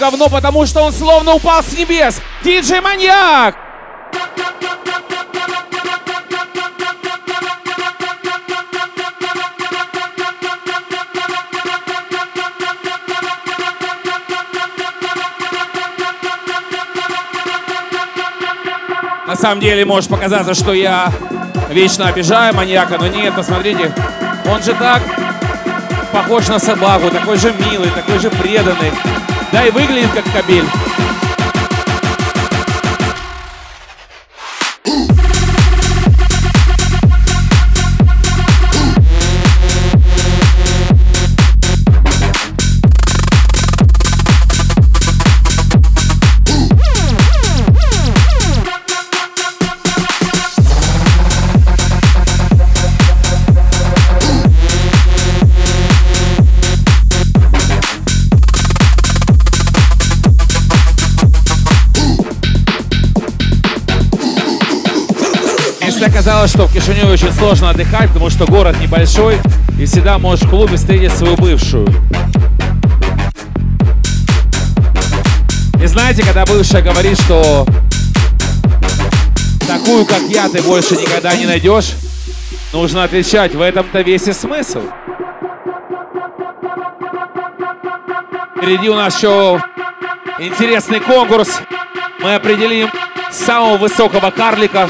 говно, потому что он словно упал с небес. Диджей Маньяк! На самом деле может показаться, что я вечно обижаю маньяка, но нет, посмотрите, он же так похож на собаку, такой же милый, такой же преданный, да и выглядит как кабель. Оказалось, что в Кишиневе очень сложно отдыхать, потому что город небольшой, и всегда можешь в клубе встретить свою бывшую. И знаете, когда бывшая говорит, что такую, как я, ты больше никогда не найдешь, нужно отвечать, в этом-то весь и смысл. Впереди у нас еще интересный конкурс. Мы определим самого высокого карлика,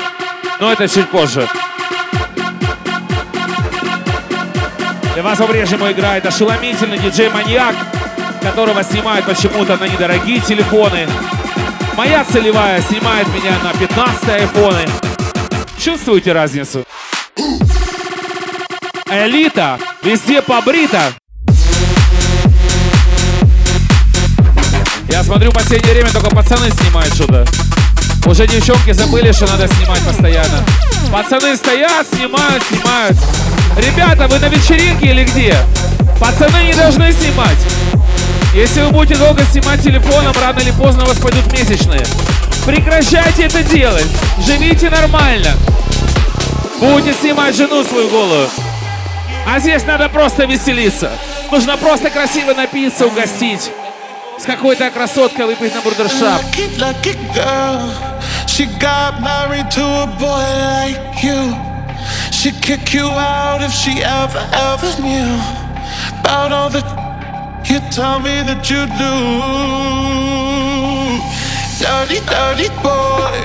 но это чуть позже. Для вас по-прежнему играет ошеломительный диджей-маньяк, которого снимают почему-то на недорогие телефоны. Моя целевая снимает меня на 15 айфоны. Чувствуете разницу? Элита везде побрита. Я смотрю, в последнее время только пацаны снимают что-то. Уже девчонки забыли, что надо снимать постоянно. Пацаны стоят, снимают, снимают. Ребята, вы на вечеринке или где? Пацаны не должны снимать. Если вы будете долго снимать телефоном, рано или поздно у вас пойдут месячные. Прекращайте это делать. Живите нормально. Будете снимать жену свою голую. А здесь надо просто веселиться. Нужно просто красиво напиться, угостить. с какой-то красоткой выпить на бурдершап. She got married to a boy like you. She'd kick you out if she ever, ever knew about all the you tell me that you do. Dirty, dirty boy.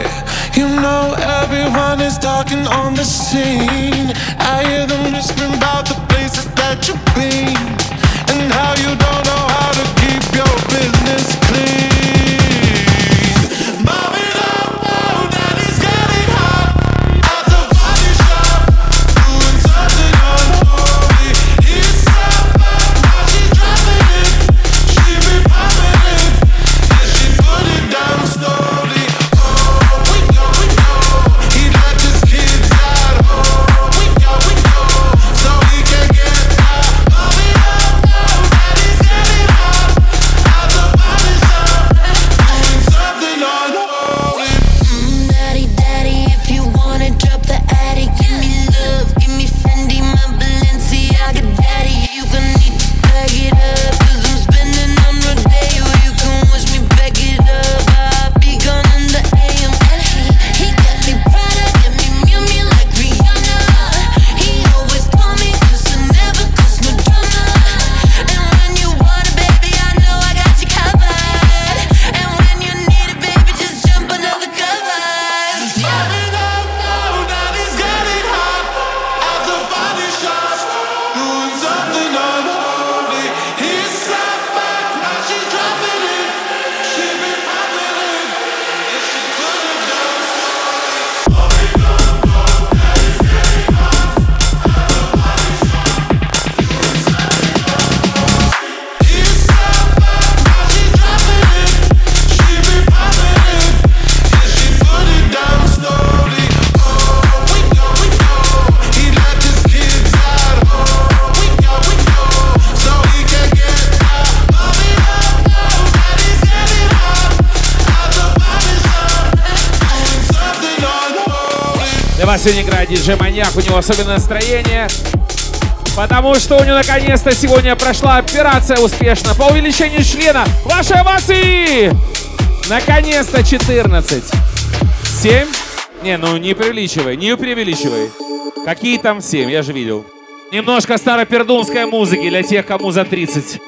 You know everyone is talking on the scene. I hear them whispering about the places that you've been and how you don't your business clean. диджей Маньяк, у него особенное настроение. Потому что у него наконец-то сегодня прошла операция успешно по увеличению члена вашей массы. Наконец-то 14. 7? Не, ну не преувеличивай, не преувеличивай. Какие там 7, я же видел. Немножко старопердунской музыки для тех, кому за 30.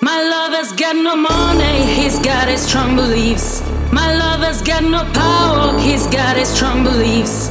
My lover's got no money, he's got his strong beliefs. My lover's got no power, he's got his strong beliefs.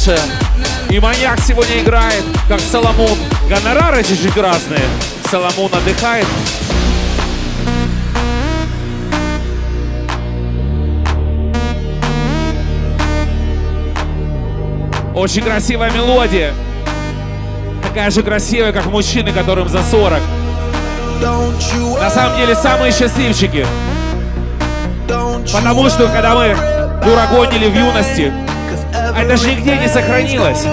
Хорошая. И маньяк сегодня играет, как Соломон. Гонорары чуть-чуть разные. Соломон отдыхает. Очень красивая мелодия. Такая же красивая, как мужчины, которым за 40. На самом деле самые счастливчики. Потому что когда мы дурагонили в юности, это же нигде не сохранилось.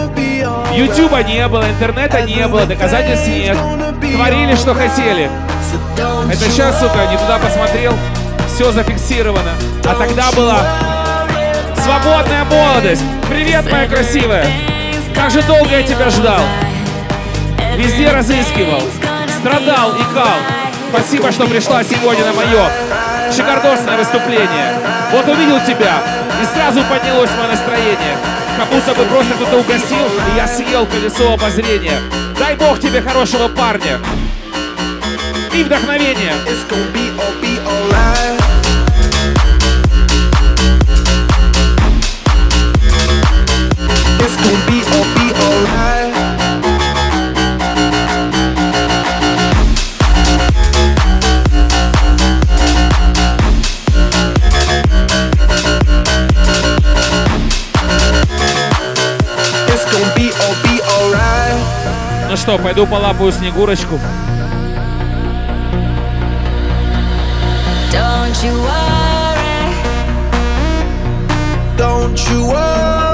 Ютуба не было, интернета не было, доказательств нет. Творили, что хотели. Это сейчас, сука, не туда посмотрел, все зафиксировано. А тогда была свободная молодость. Привет, моя красивая. Как же долго я тебя ждал. Везде разыскивал, страдал и кал. Спасибо, что пришла сегодня на мое шикардосное выступление. Вот увидел тебя, и сразу поднялось мое настроение. Как будто бы просто кто-то угостил, и я съел колесо обозрения. Дай бог тебе хорошего парня и вдохновения. It's gonna be all be alright. Что, пойду полапаю Снегурочку. Don't you worry, Don't you worry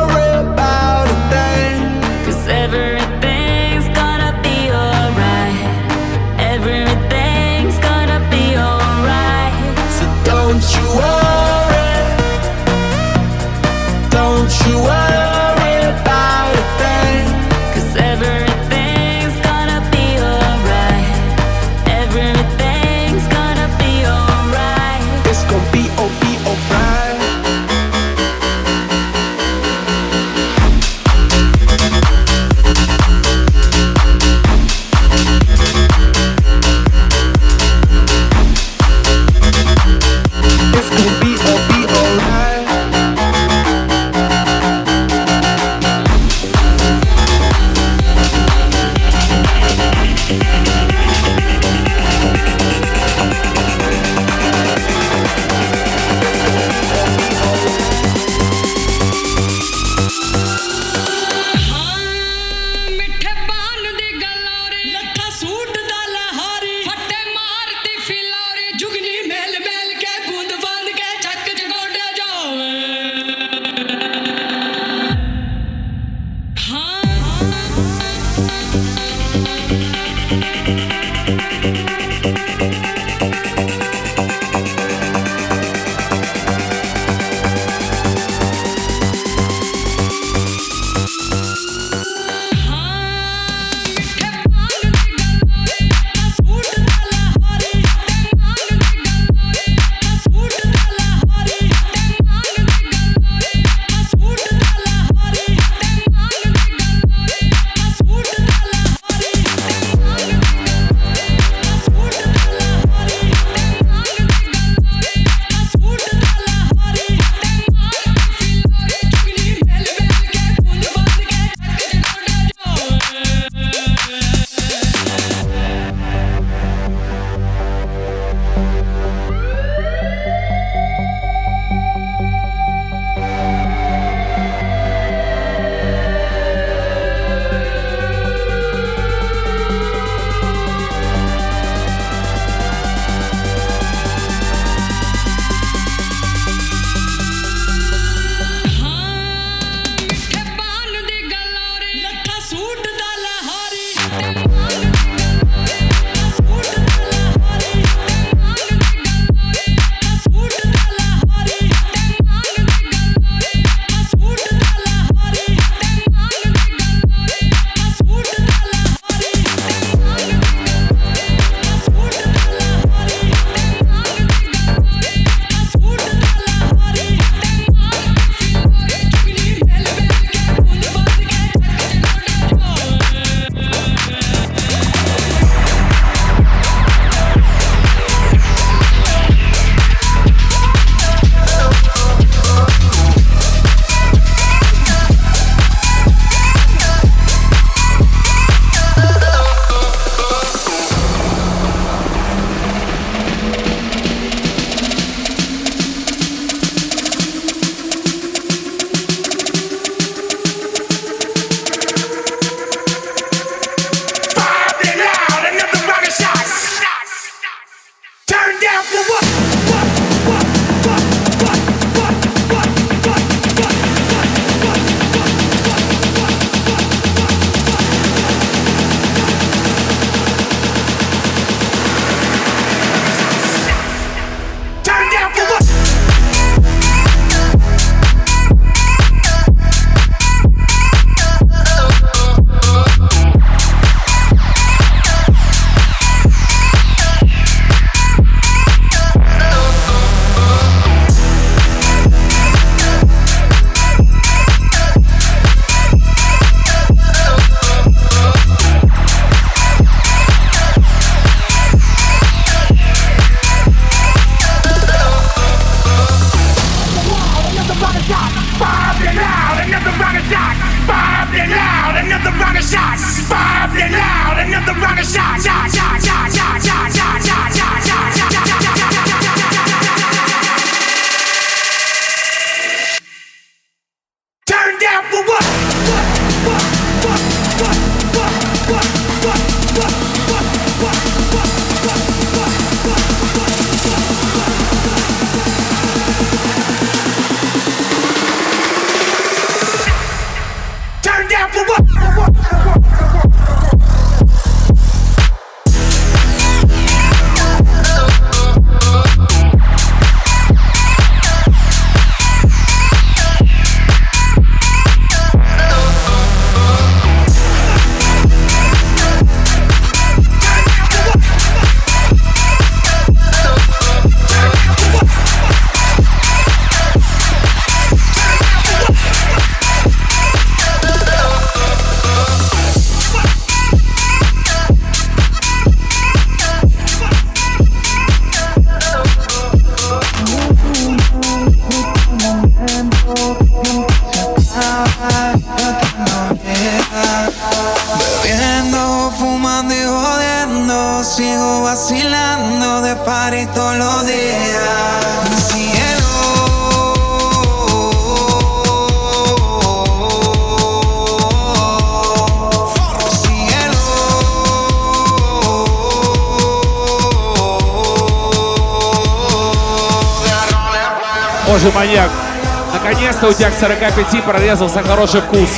45 прорезался хороший вкус.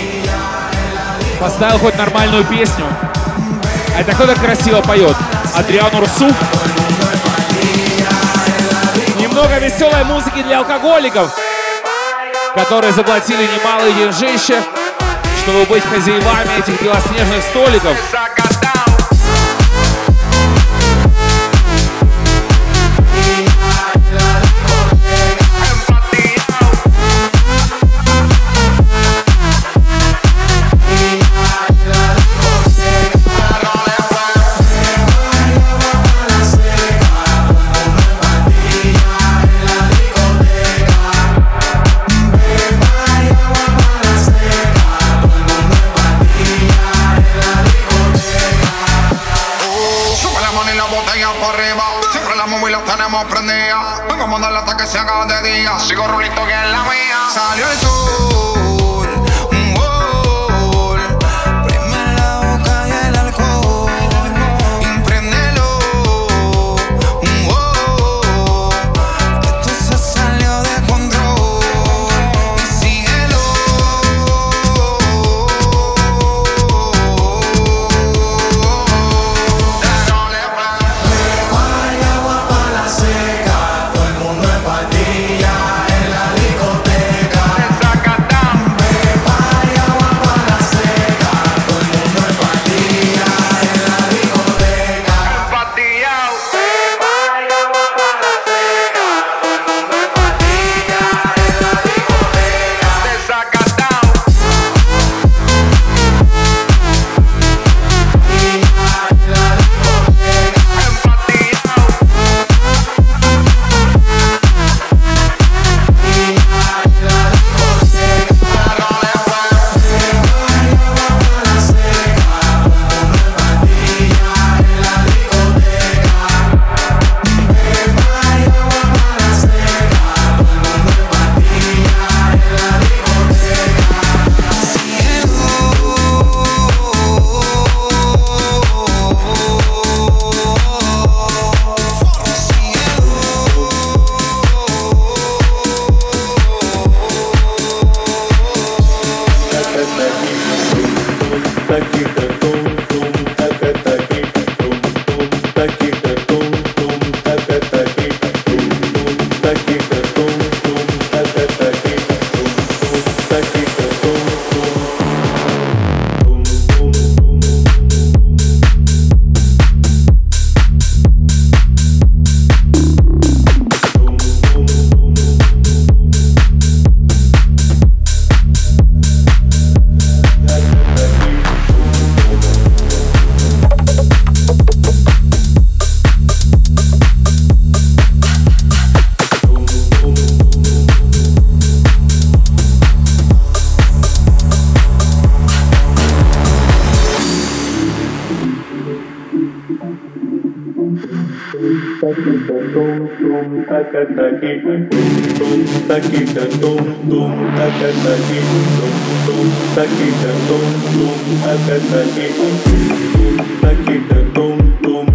Поставил хоть нормальную песню. А это кто так красиво поет? Адриан Урсу? Немного веселой музыки для алкоголиков, которые заплатили немалые деньжища, чтобы быть хозяевами этих белоснежных столиков. taquita, tum, tum, taca, taqui, tum, tum, taquita, tum, tum, taca, taqui, tum, taquita, tum, tum,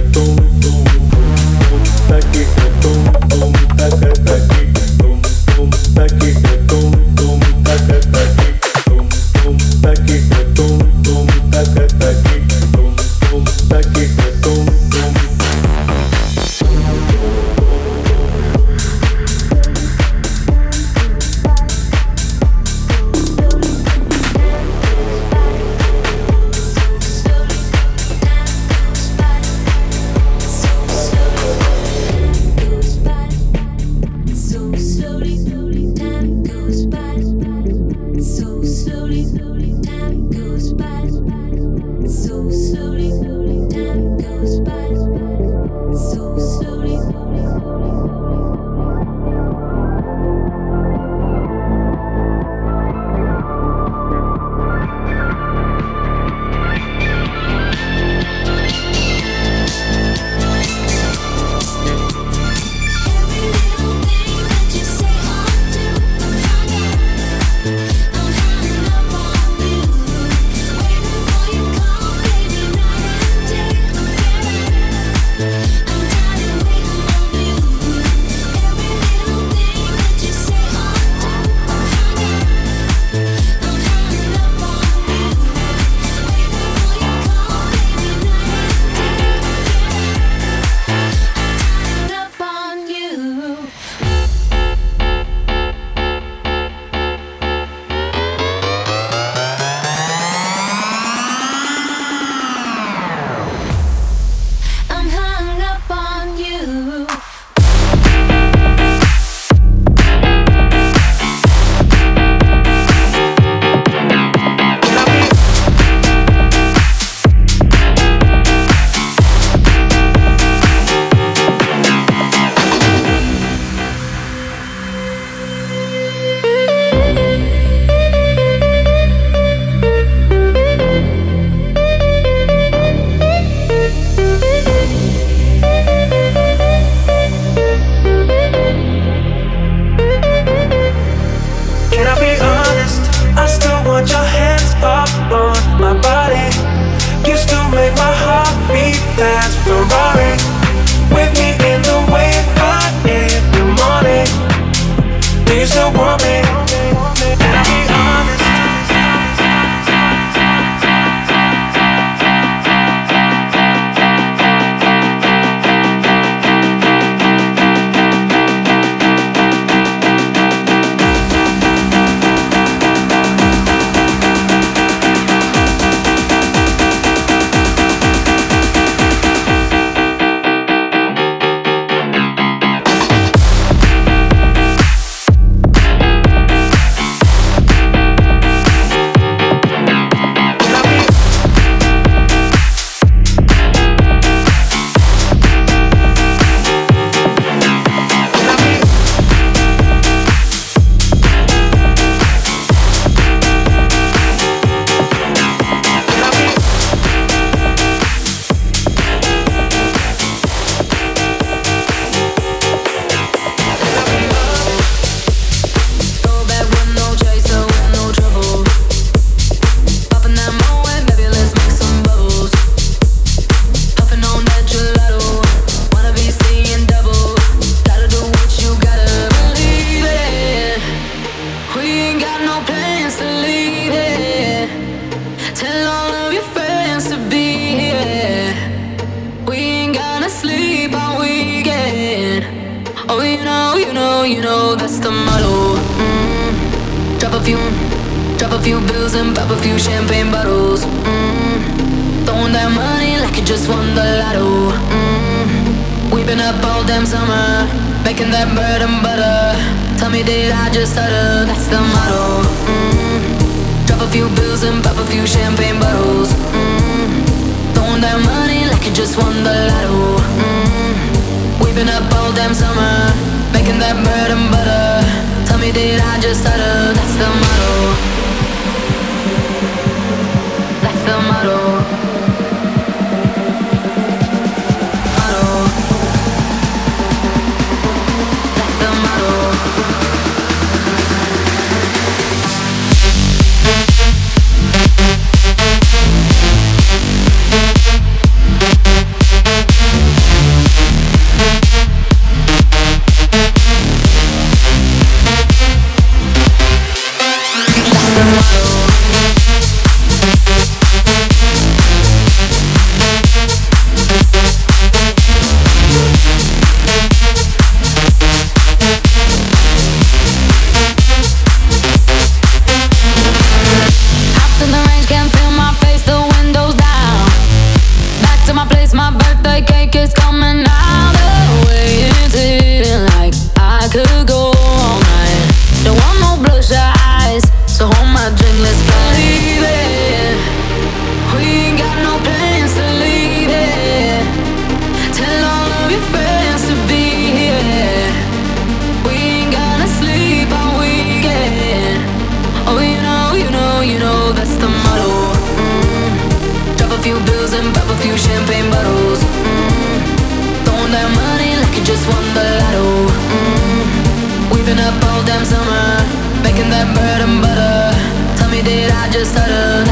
champagne bottles. Mm. Throwing that money like you just won the lotto. Mm. We've been up all damn summer, making that bread and butter. Tell me, did I just stutter? That's the motto. Mm. Drop a few bills and pop a few champagne bottles. Mm. Throwing that money like you just won the lotto. Mm. We've been up all damn summer, making that bread and butter. Tell me, did I just stutter? That's the motto fill my load just started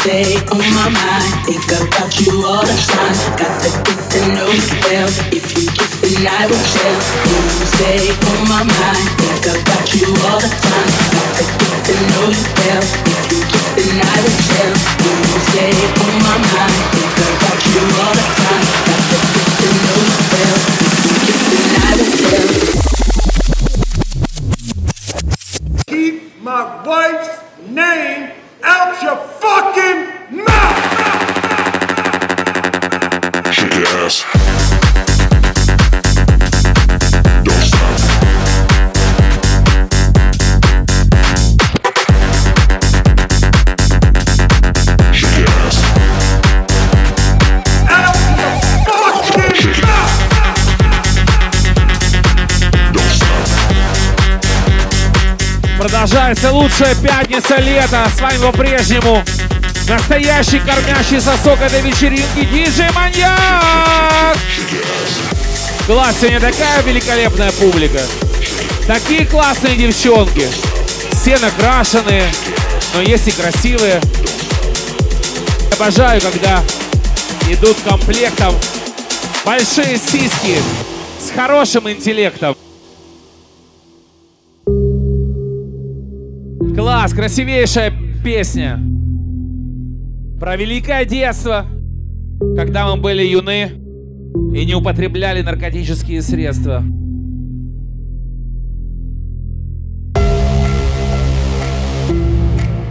Stay on my mind. Think about you all the time. Got to get to know you well. If you kiss, then I will tell. You stay on my mind. Think about you all the time. Got to get to know you well. If you kiss, then I will tell. You stay on my mind. Think about you all the time. Got to get to know you well. If you kiss, then I will tell. Продолжается лучшая пятница лета. С вами по-прежнему настоящий кормящий сосок этой вечеринки диджей Маньяк. Класс, сегодня такая великолепная публика. Такие классные девчонки. Все накрашенные, но есть и красивые. Обожаю, когда идут комплектом большие сиськи с хорошим интеллектом. Класс, красивейшая песня. Про великое детство, когда мы были юны и не употребляли наркотические средства.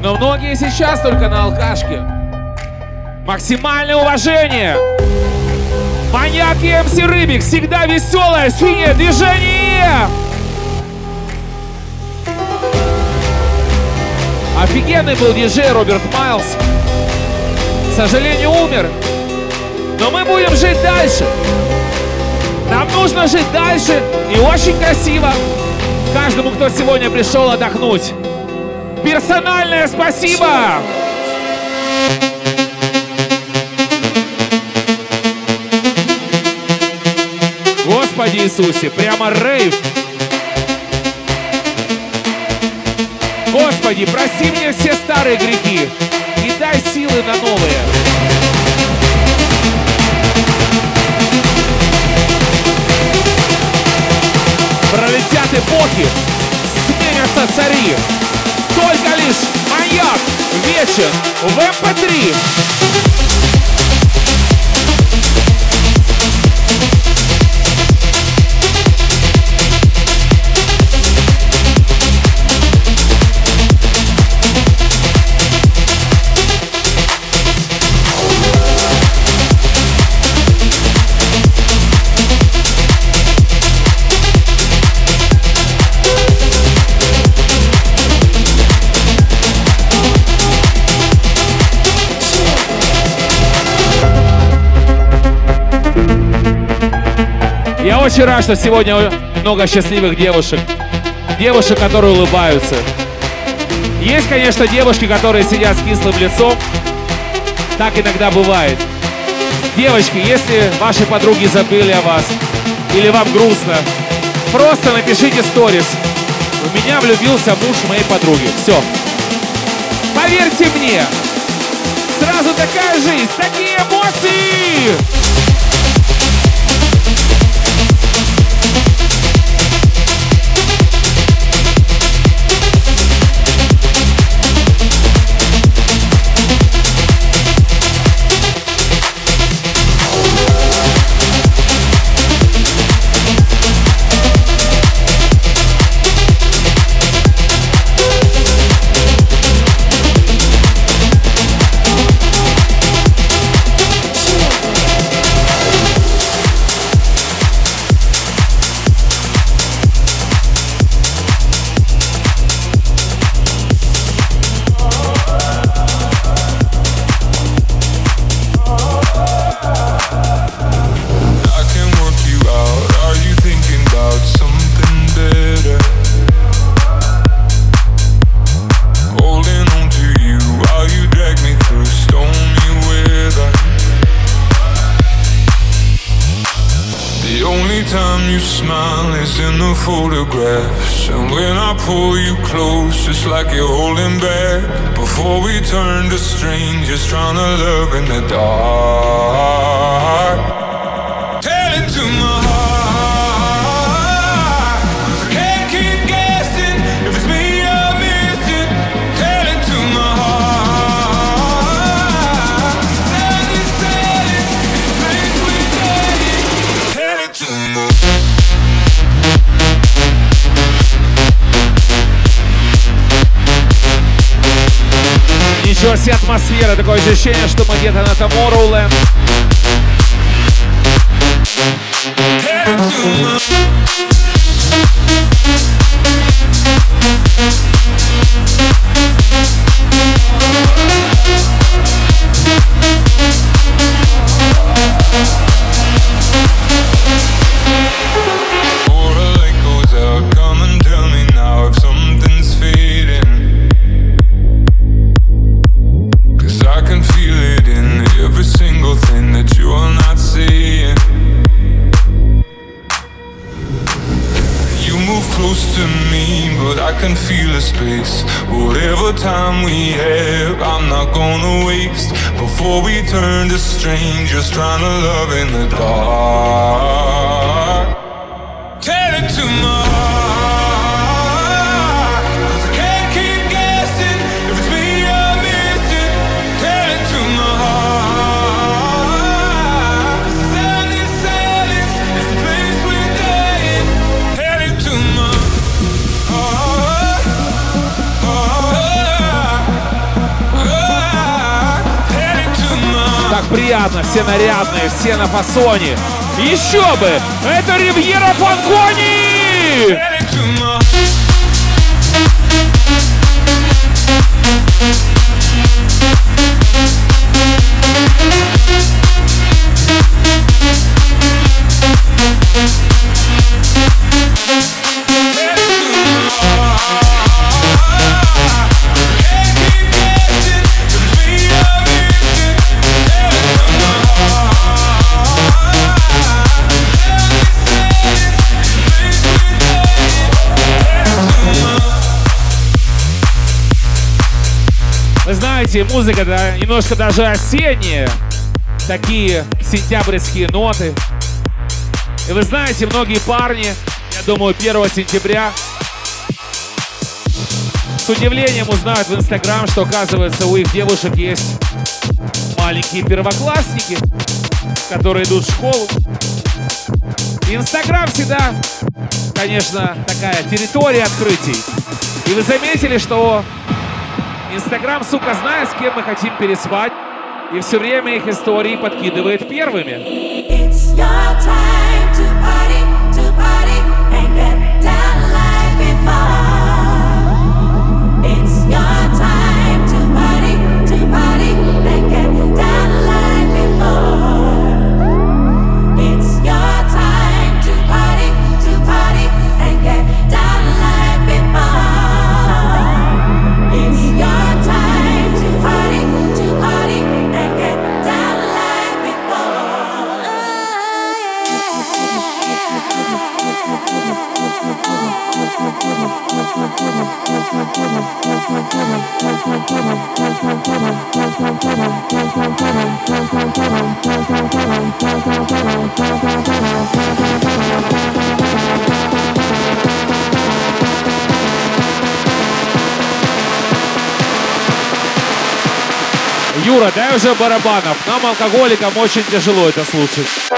Но многие сейчас только на алкашке. Максимальное уважение! Маньяк и МС Рыбик, всегда веселое синее движение! Офигенный был диджей Роберт Майлз. К сожалению, умер. Но мы будем жить дальше. Нам нужно жить дальше и очень красиво. Каждому, кто сегодня пришел отдохнуть. Персональное спасибо! Господи Иисусе, прямо рейв. Господи, прости мне все старые грехи и дай силы на новые. Пролетят эпохи, сменятся цари. Только лишь маяк вечен в МП3. Очень рад, что сегодня много счастливых девушек. Девушек, которые улыбаются. Есть, конечно, девушки, которые сидят с кислым лицом. Так иногда бывает. Девочки, если ваши подруги забыли о вас, или вам грустно, просто напишите сторис. В меня влюбился муж моей подруги. Все. Поверьте мне, сразу такая жизнь, такие эмоции! Ощущение, что мы space. Whatever time we have, I'm not gonna waste. Before we turn to strangers, trying to love in the dark. Приятно, все нарядные, все на фасоне. Еще бы! Это Ривьера Фанкони! Вы знаете, музыка да, немножко даже осенняя. Такие сентябрьские ноты. И вы знаете, многие парни, я думаю, 1 сентября с удивлением узнают в Инстаграм, что оказывается у их девушек есть маленькие первоклассники, которые идут в школу. Инстаграм всегда, конечно, такая территория открытий. И вы заметили, что Инстаграм, сука, знает, с кем мы хотим переспать, и все время их истории подкидывает первыми. Барабанов. Нам, алкоголикам, очень тяжело это слушать.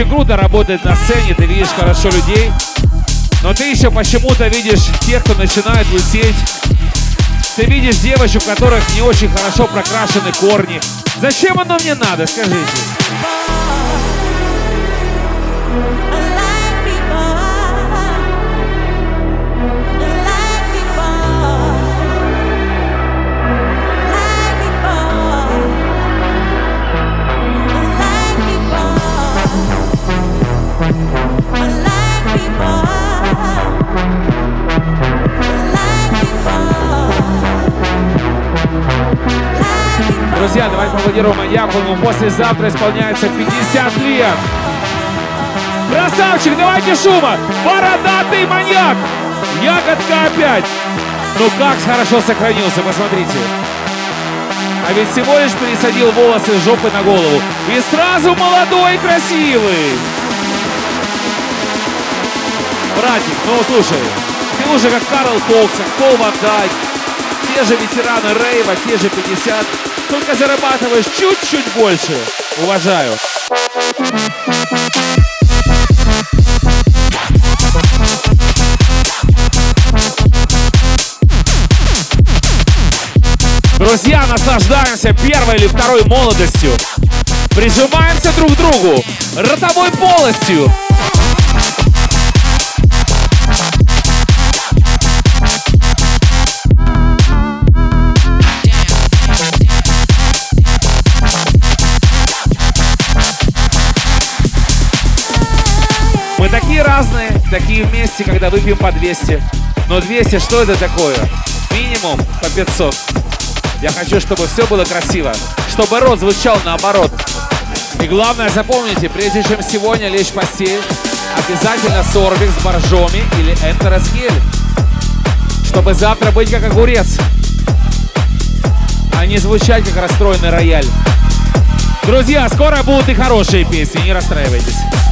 Очень круто работать на сцене, ты видишь хорошо людей, но ты еще почему-то видишь тех, кто начинает лысеть. Ты видишь девочек, у которых не очень хорошо прокрашены корни. Зачем оно мне надо, скажите? Друзья, давайте поаплодируем. Ему послезавтра исполняется 50 лет. Красавчик, давайте шума! Бородатый маньяк! Ягодка опять! Ну как хорошо сохранился, посмотрите. А ведь всего лишь пересадил волосы с жопы на голову. И сразу молодой и красивый. Братик, ну слушай, ты уже как Карл как Пол Ван Дайк, те же ветераны рейва, те же 50, только зарабатываешь чуть-чуть больше. Уважаю. Друзья, наслаждаемся первой или второй молодостью. Прижимаемся друг к другу ротовой полостью. Разные, такие вместе, когда выпьем по 200. Но 200, что это такое? Минимум по 500. Я хочу, чтобы все было красиво, чтобы рот звучал наоборот. И главное, запомните, прежде чем сегодня лечь в постель, обязательно сорбик с боржоми или энтеросгель, чтобы завтра быть как огурец. не звучать как расстроенный рояль. Друзья, скоро будут и хорошие песни, не расстраивайтесь.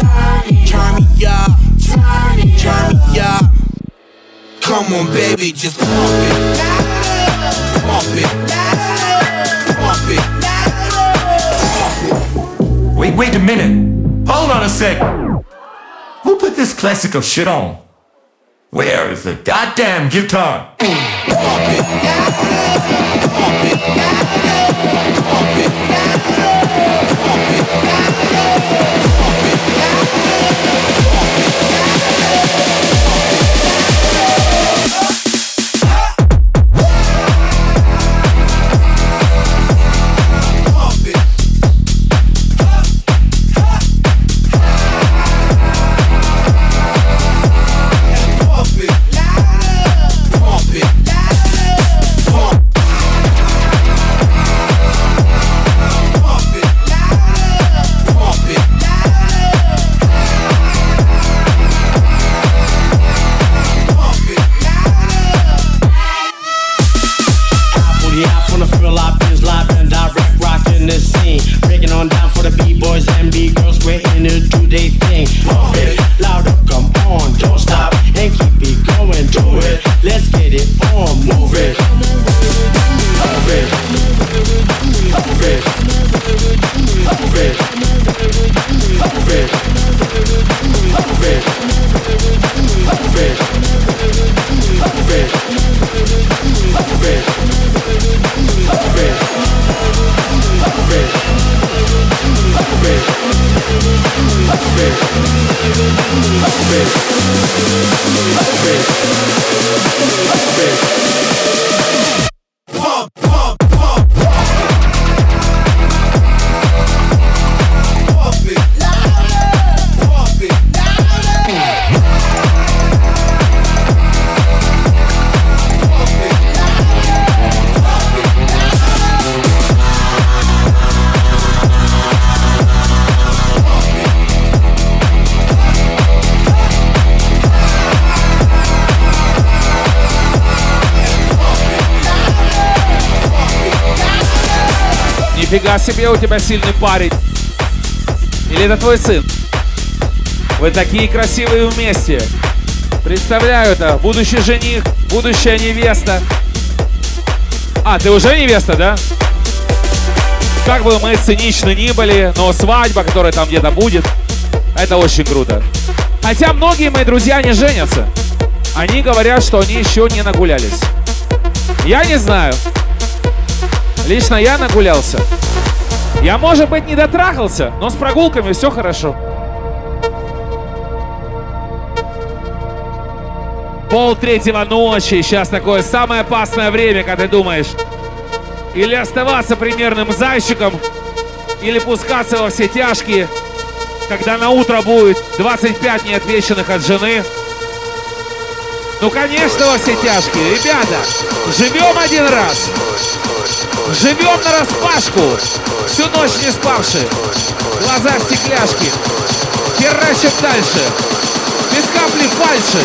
turn me up, turn me up. Come on, baby, just pump it, pump it, pump it. Wait, wait a minute. Hold on a sec. Who put this classical shit on? Where is the goddamn guitar? Apple, тебя сильный парень. Или это твой сын? Вы такие красивые вместе. Представляю это. Будущий жених, будущая невеста. А, ты уже невеста, да? Как бы мы циничны ни были, но свадьба, которая там где-то будет, это очень круто. Хотя многие мои друзья не женятся. Они говорят, что они еще не нагулялись. Я не знаю. Лично я нагулялся. Я, может быть, не дотрахался, но с прогулками все хорошо. Пол третьего ночи, сейчас такое самое опасное время, когда ты думаешь, или оставаться примерным зайчиком, или пускаться во все тяжкие, когда на утро будет 25 неотвеченных от жены. Ну, конечно, во все тяжкие. Ребята, живем один раз. Живем на распашку. Всю ночь не спавши. Глаза стекляшки. Херачим дальше. Без капли фальши.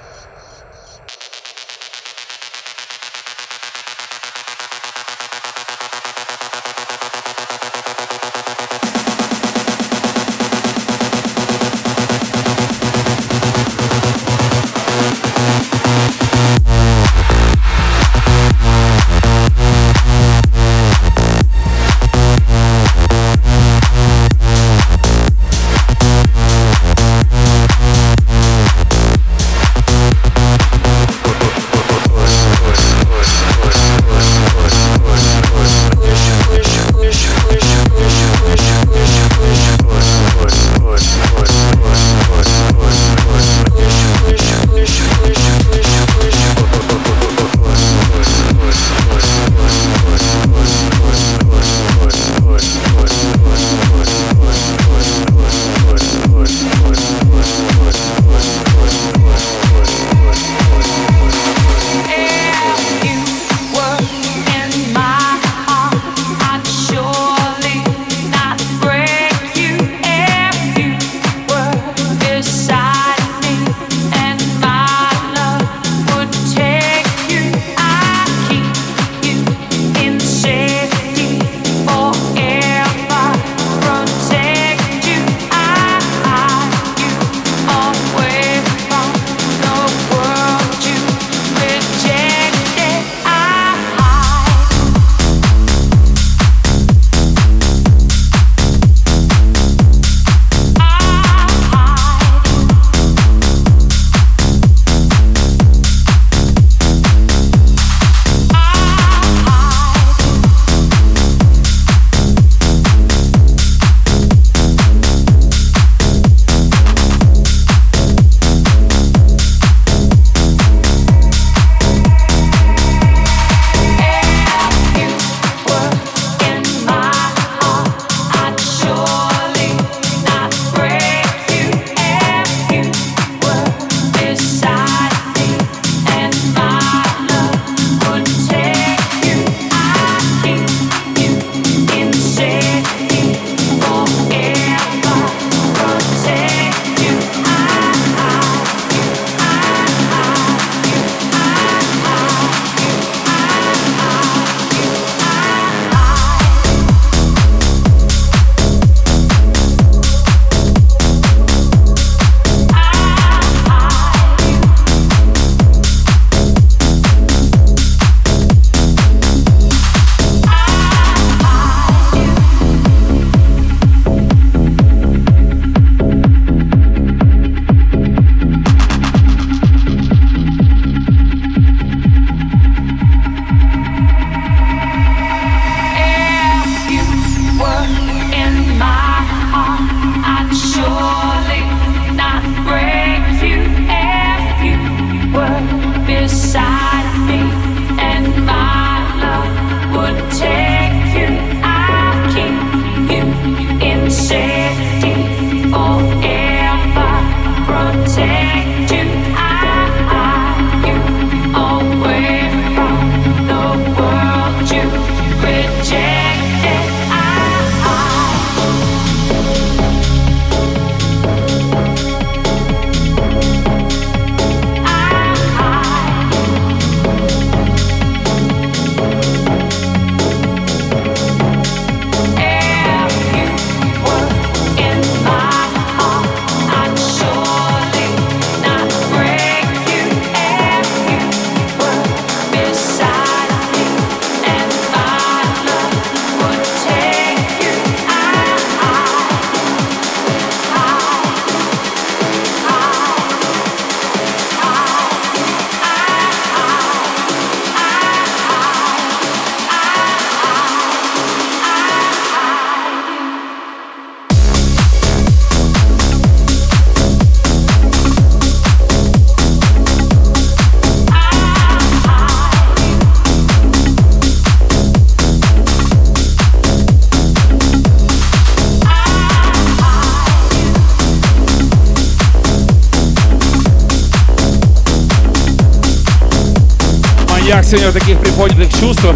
Сегодня в таких приподнятых чувствах,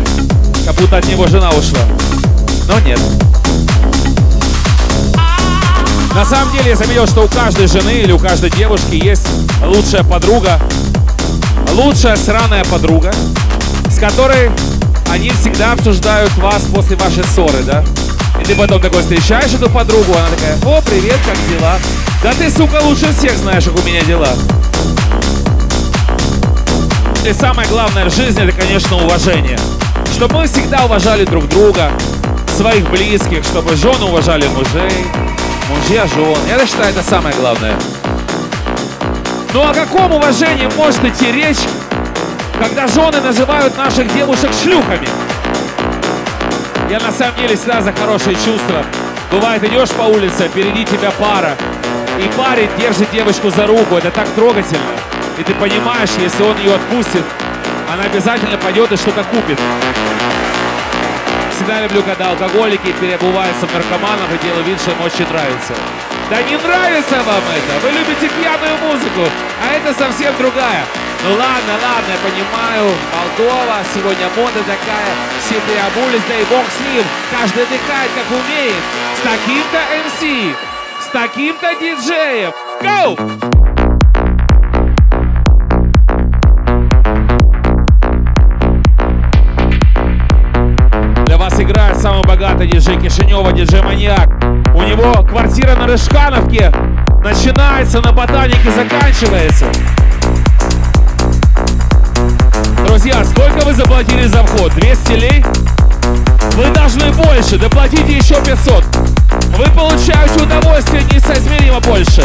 как будто от него жена ушла. Но нет. На самом деле я заметил, что у каждой жены или у каждой девушки есть лучшая подруга, лучшая сраная подруга, с которой они всегда обсуждают вас после вашей ссоры, да? И ты потом такой встречаешь эту подругу, она такая, о, привет, как дела? Да ты, сука, лучше всех знаешь, как у меня дела. И самое главное в жизни, это, конечно, уважение. Чтобы мы всегда уважали друг друга, своих близких, чтобы жены уважали мужей, мужья жен. Я считаю, это самое главное. Ну о каком уважении может идти речь, когда жены называют наших девушек шлюхами? Я на самом деле всегда за хорошие чувства. Бывает, идешь по улице, впереди тебя пара, и парень держит девочку за руку. Это так трогательно. И ты понимаешь, если он ее отпустит, она обязательно пойдет и что-то купит. Всегда люблю, когда алкоголики переобуваются в наркоманов и делают вид, что им очень нравится. Да не нравится вам это! Вы любите пьяную музыку, а это совсем другая. Ну ладно, ладно, я понимаю, Молдова, сегодня мода такая, все переобулись, да бог с ним, каждый отдыхает как умеет. С таким-то МС, с таким-то диджеем. Go! Вас играет самый богатый диджей Кишинева, диджей Маньяк. У него квартира на Рыжкановке начинается, на Ботанике заканчивается. Друзья, сколько вы заплатили за вход? 200 лей? Вы должны больше, доплатите еще 500. Вы получаете удовольствие несоизмеримо больше.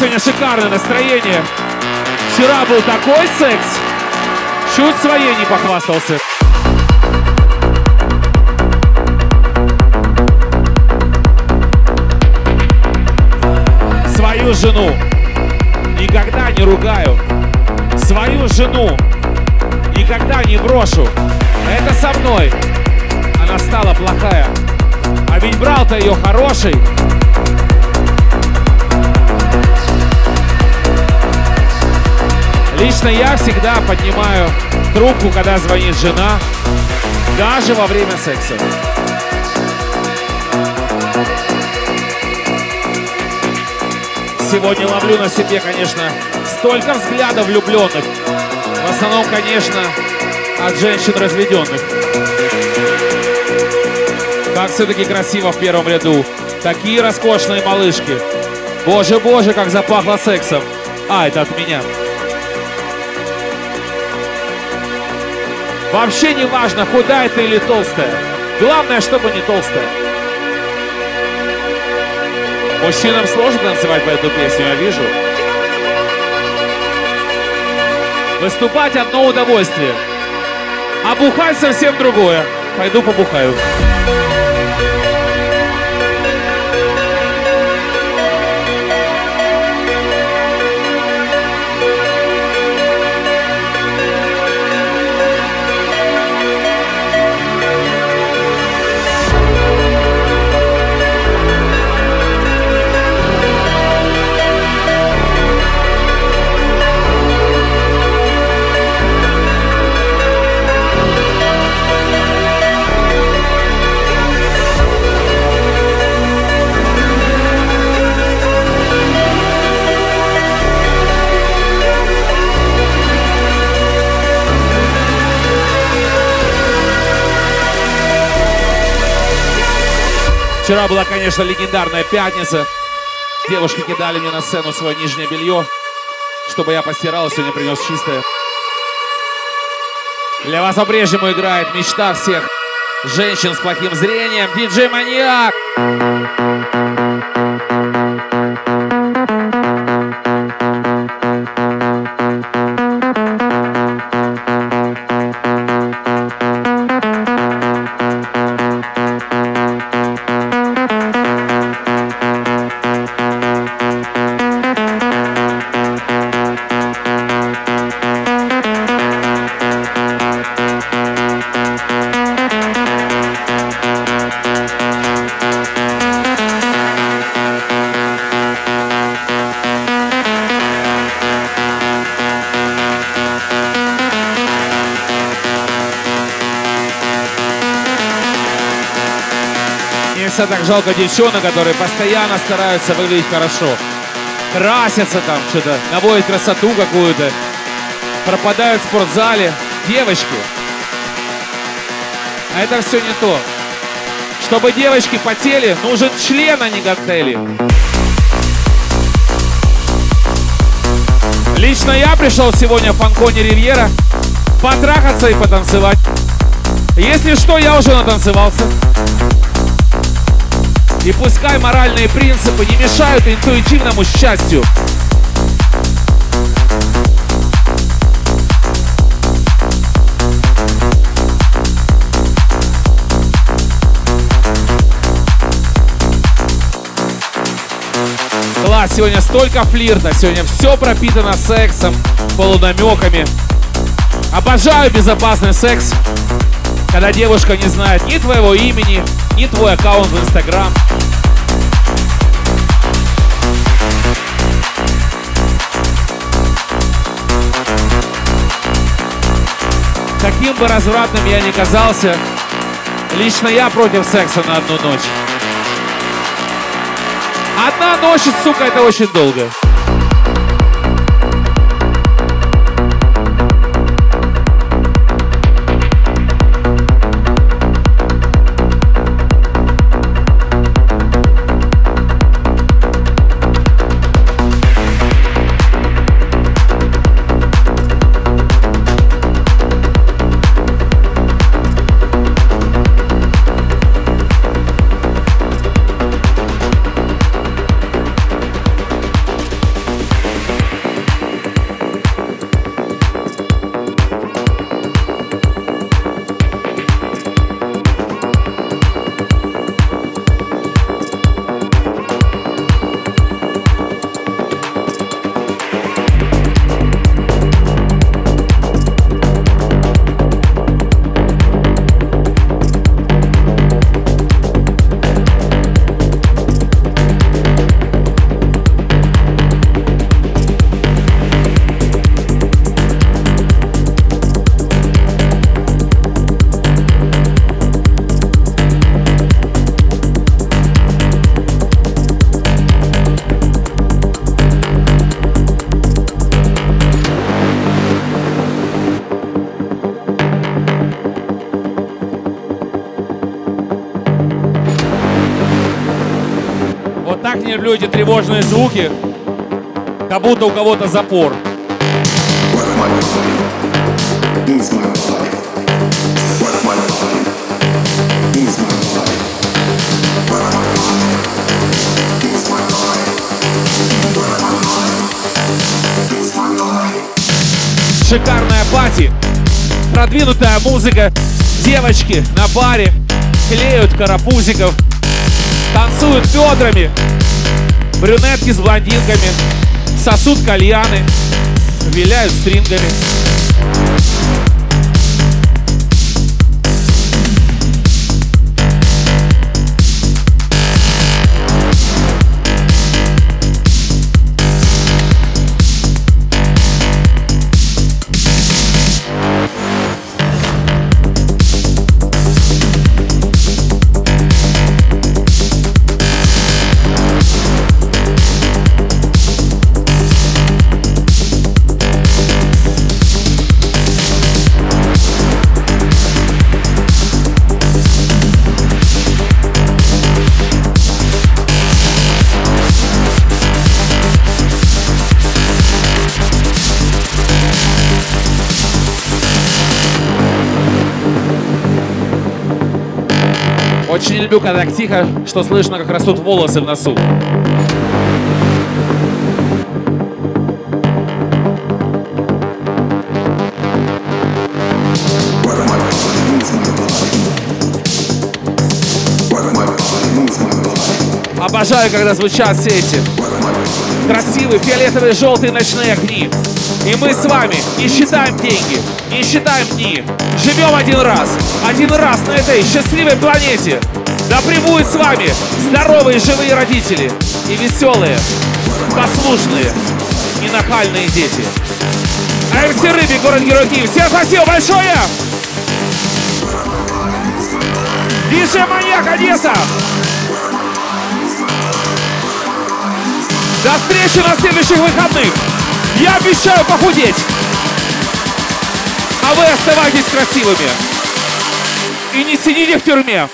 Сегодня шикарное настроение. Вчера был такой секс, чуть своей не похвастался. Свою жену никогда не ругаю. Свою жену никогда не брошу. Это со мной. Она стала плохая. А ведь брал-то ее хороший. Лично я всегда поднимаю трубку, когда звонит жена, даже во время секса. Сегодня ловлю на себе, конечно, столько взглядов влюбленных. В основном, конечно, от женщин разведенных. Как все-таки красиво в первом ряду. Такие роскошные малышки. Боже, боже, как запахло сексом. А, это от меня. Вообще не важно, худая ты или толстая. Главное, чтобы не толстая. Мужчинам сложно танцевать по эту песню, я вижу. Выступать одно удовольствие. А бухать совсем другое. Пойду побухаю. Вчера была, конечно, легендарная пятница. Девушки кидали мне на сцену свое нижнее белье, чтобы я постирал, и сегодня принес чистое. Для вас по-прежнему играет мечта всех женщин с плохим зрением, диджей Маньяк. Иногда так жалко девчонок, которые постоянно стараются выглядеть хорошо. Красятся там, что-то, наводят красоту какую-то. Пропадают в спортзале. Девочки. А это все не то. Чтобы девочки потели, нужен член, а не гантели. Лично я пришел сегодня в Фанконе Ривьера потрахаться и потанцевать. Если что, я уже натанцевался. И пускай моральные принципы не мешают интуитивному счастью. Класс, сегодня столько флирта, сегодня все пропитано сексом, полунамеками. Обожаю безопасный секс, когда девушка не знает ни твоего имени, ни твой аккаунт в Инстаграм. Каким бы развратным я ни казался, лично я против секса на одну ночь. Одна ночь, сука, это очень долго. Люблю эти тревожные звуки, как будто у кого-то запор. Шикарная пати, продвинутая музыка, девочки на баре клеют карапузиков, танцуют бедрами, брюнетки с блондинками, сосут кальяны, виляют стрингами. Очень люблю, когда так тихо, что слышно, как растут волосы в носу. Обожаю, когда звучат все эти красивые фиолетовые желтые ночные огни. И мы с вами не считаем деньги, не считаем дни. Живем один раз, один раз на этой счастливой планете. Да пребудут с вами здоровые живые родители и веселые, послушные и нахальные дети. АМС Рыби, город Герой Киев. Всем спасибо большое! Диджей Маньяк, Одесса! До встречи на следующих выходных. Я обещаю похудеть. А вы оставайтесь красивыми. И не сидите в тюрьме.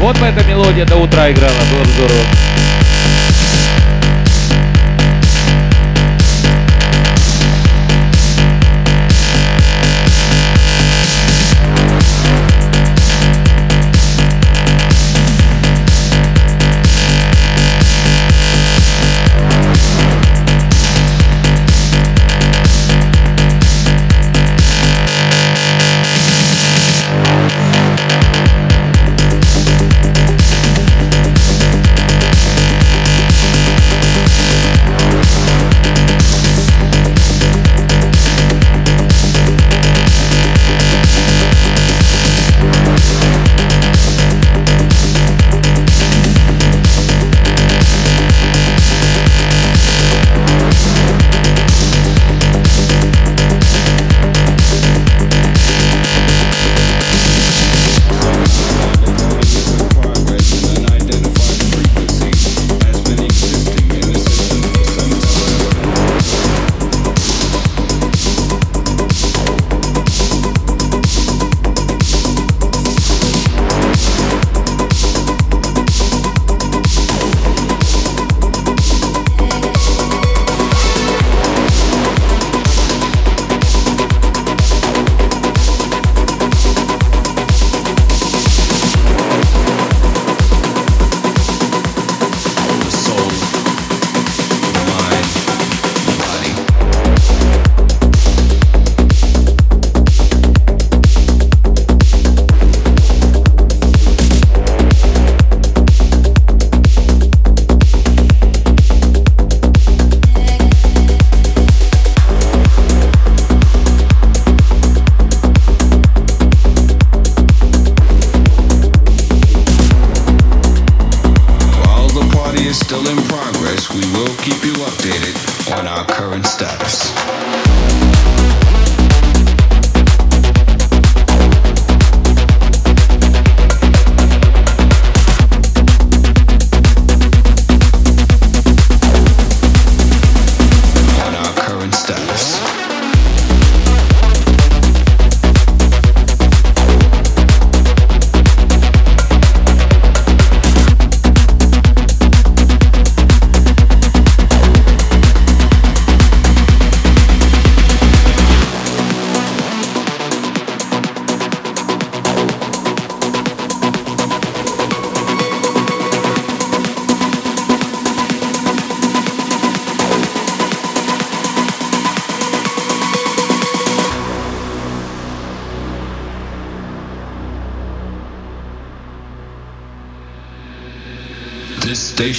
Вот бы эта мелодия до утра играла, было бы здорово.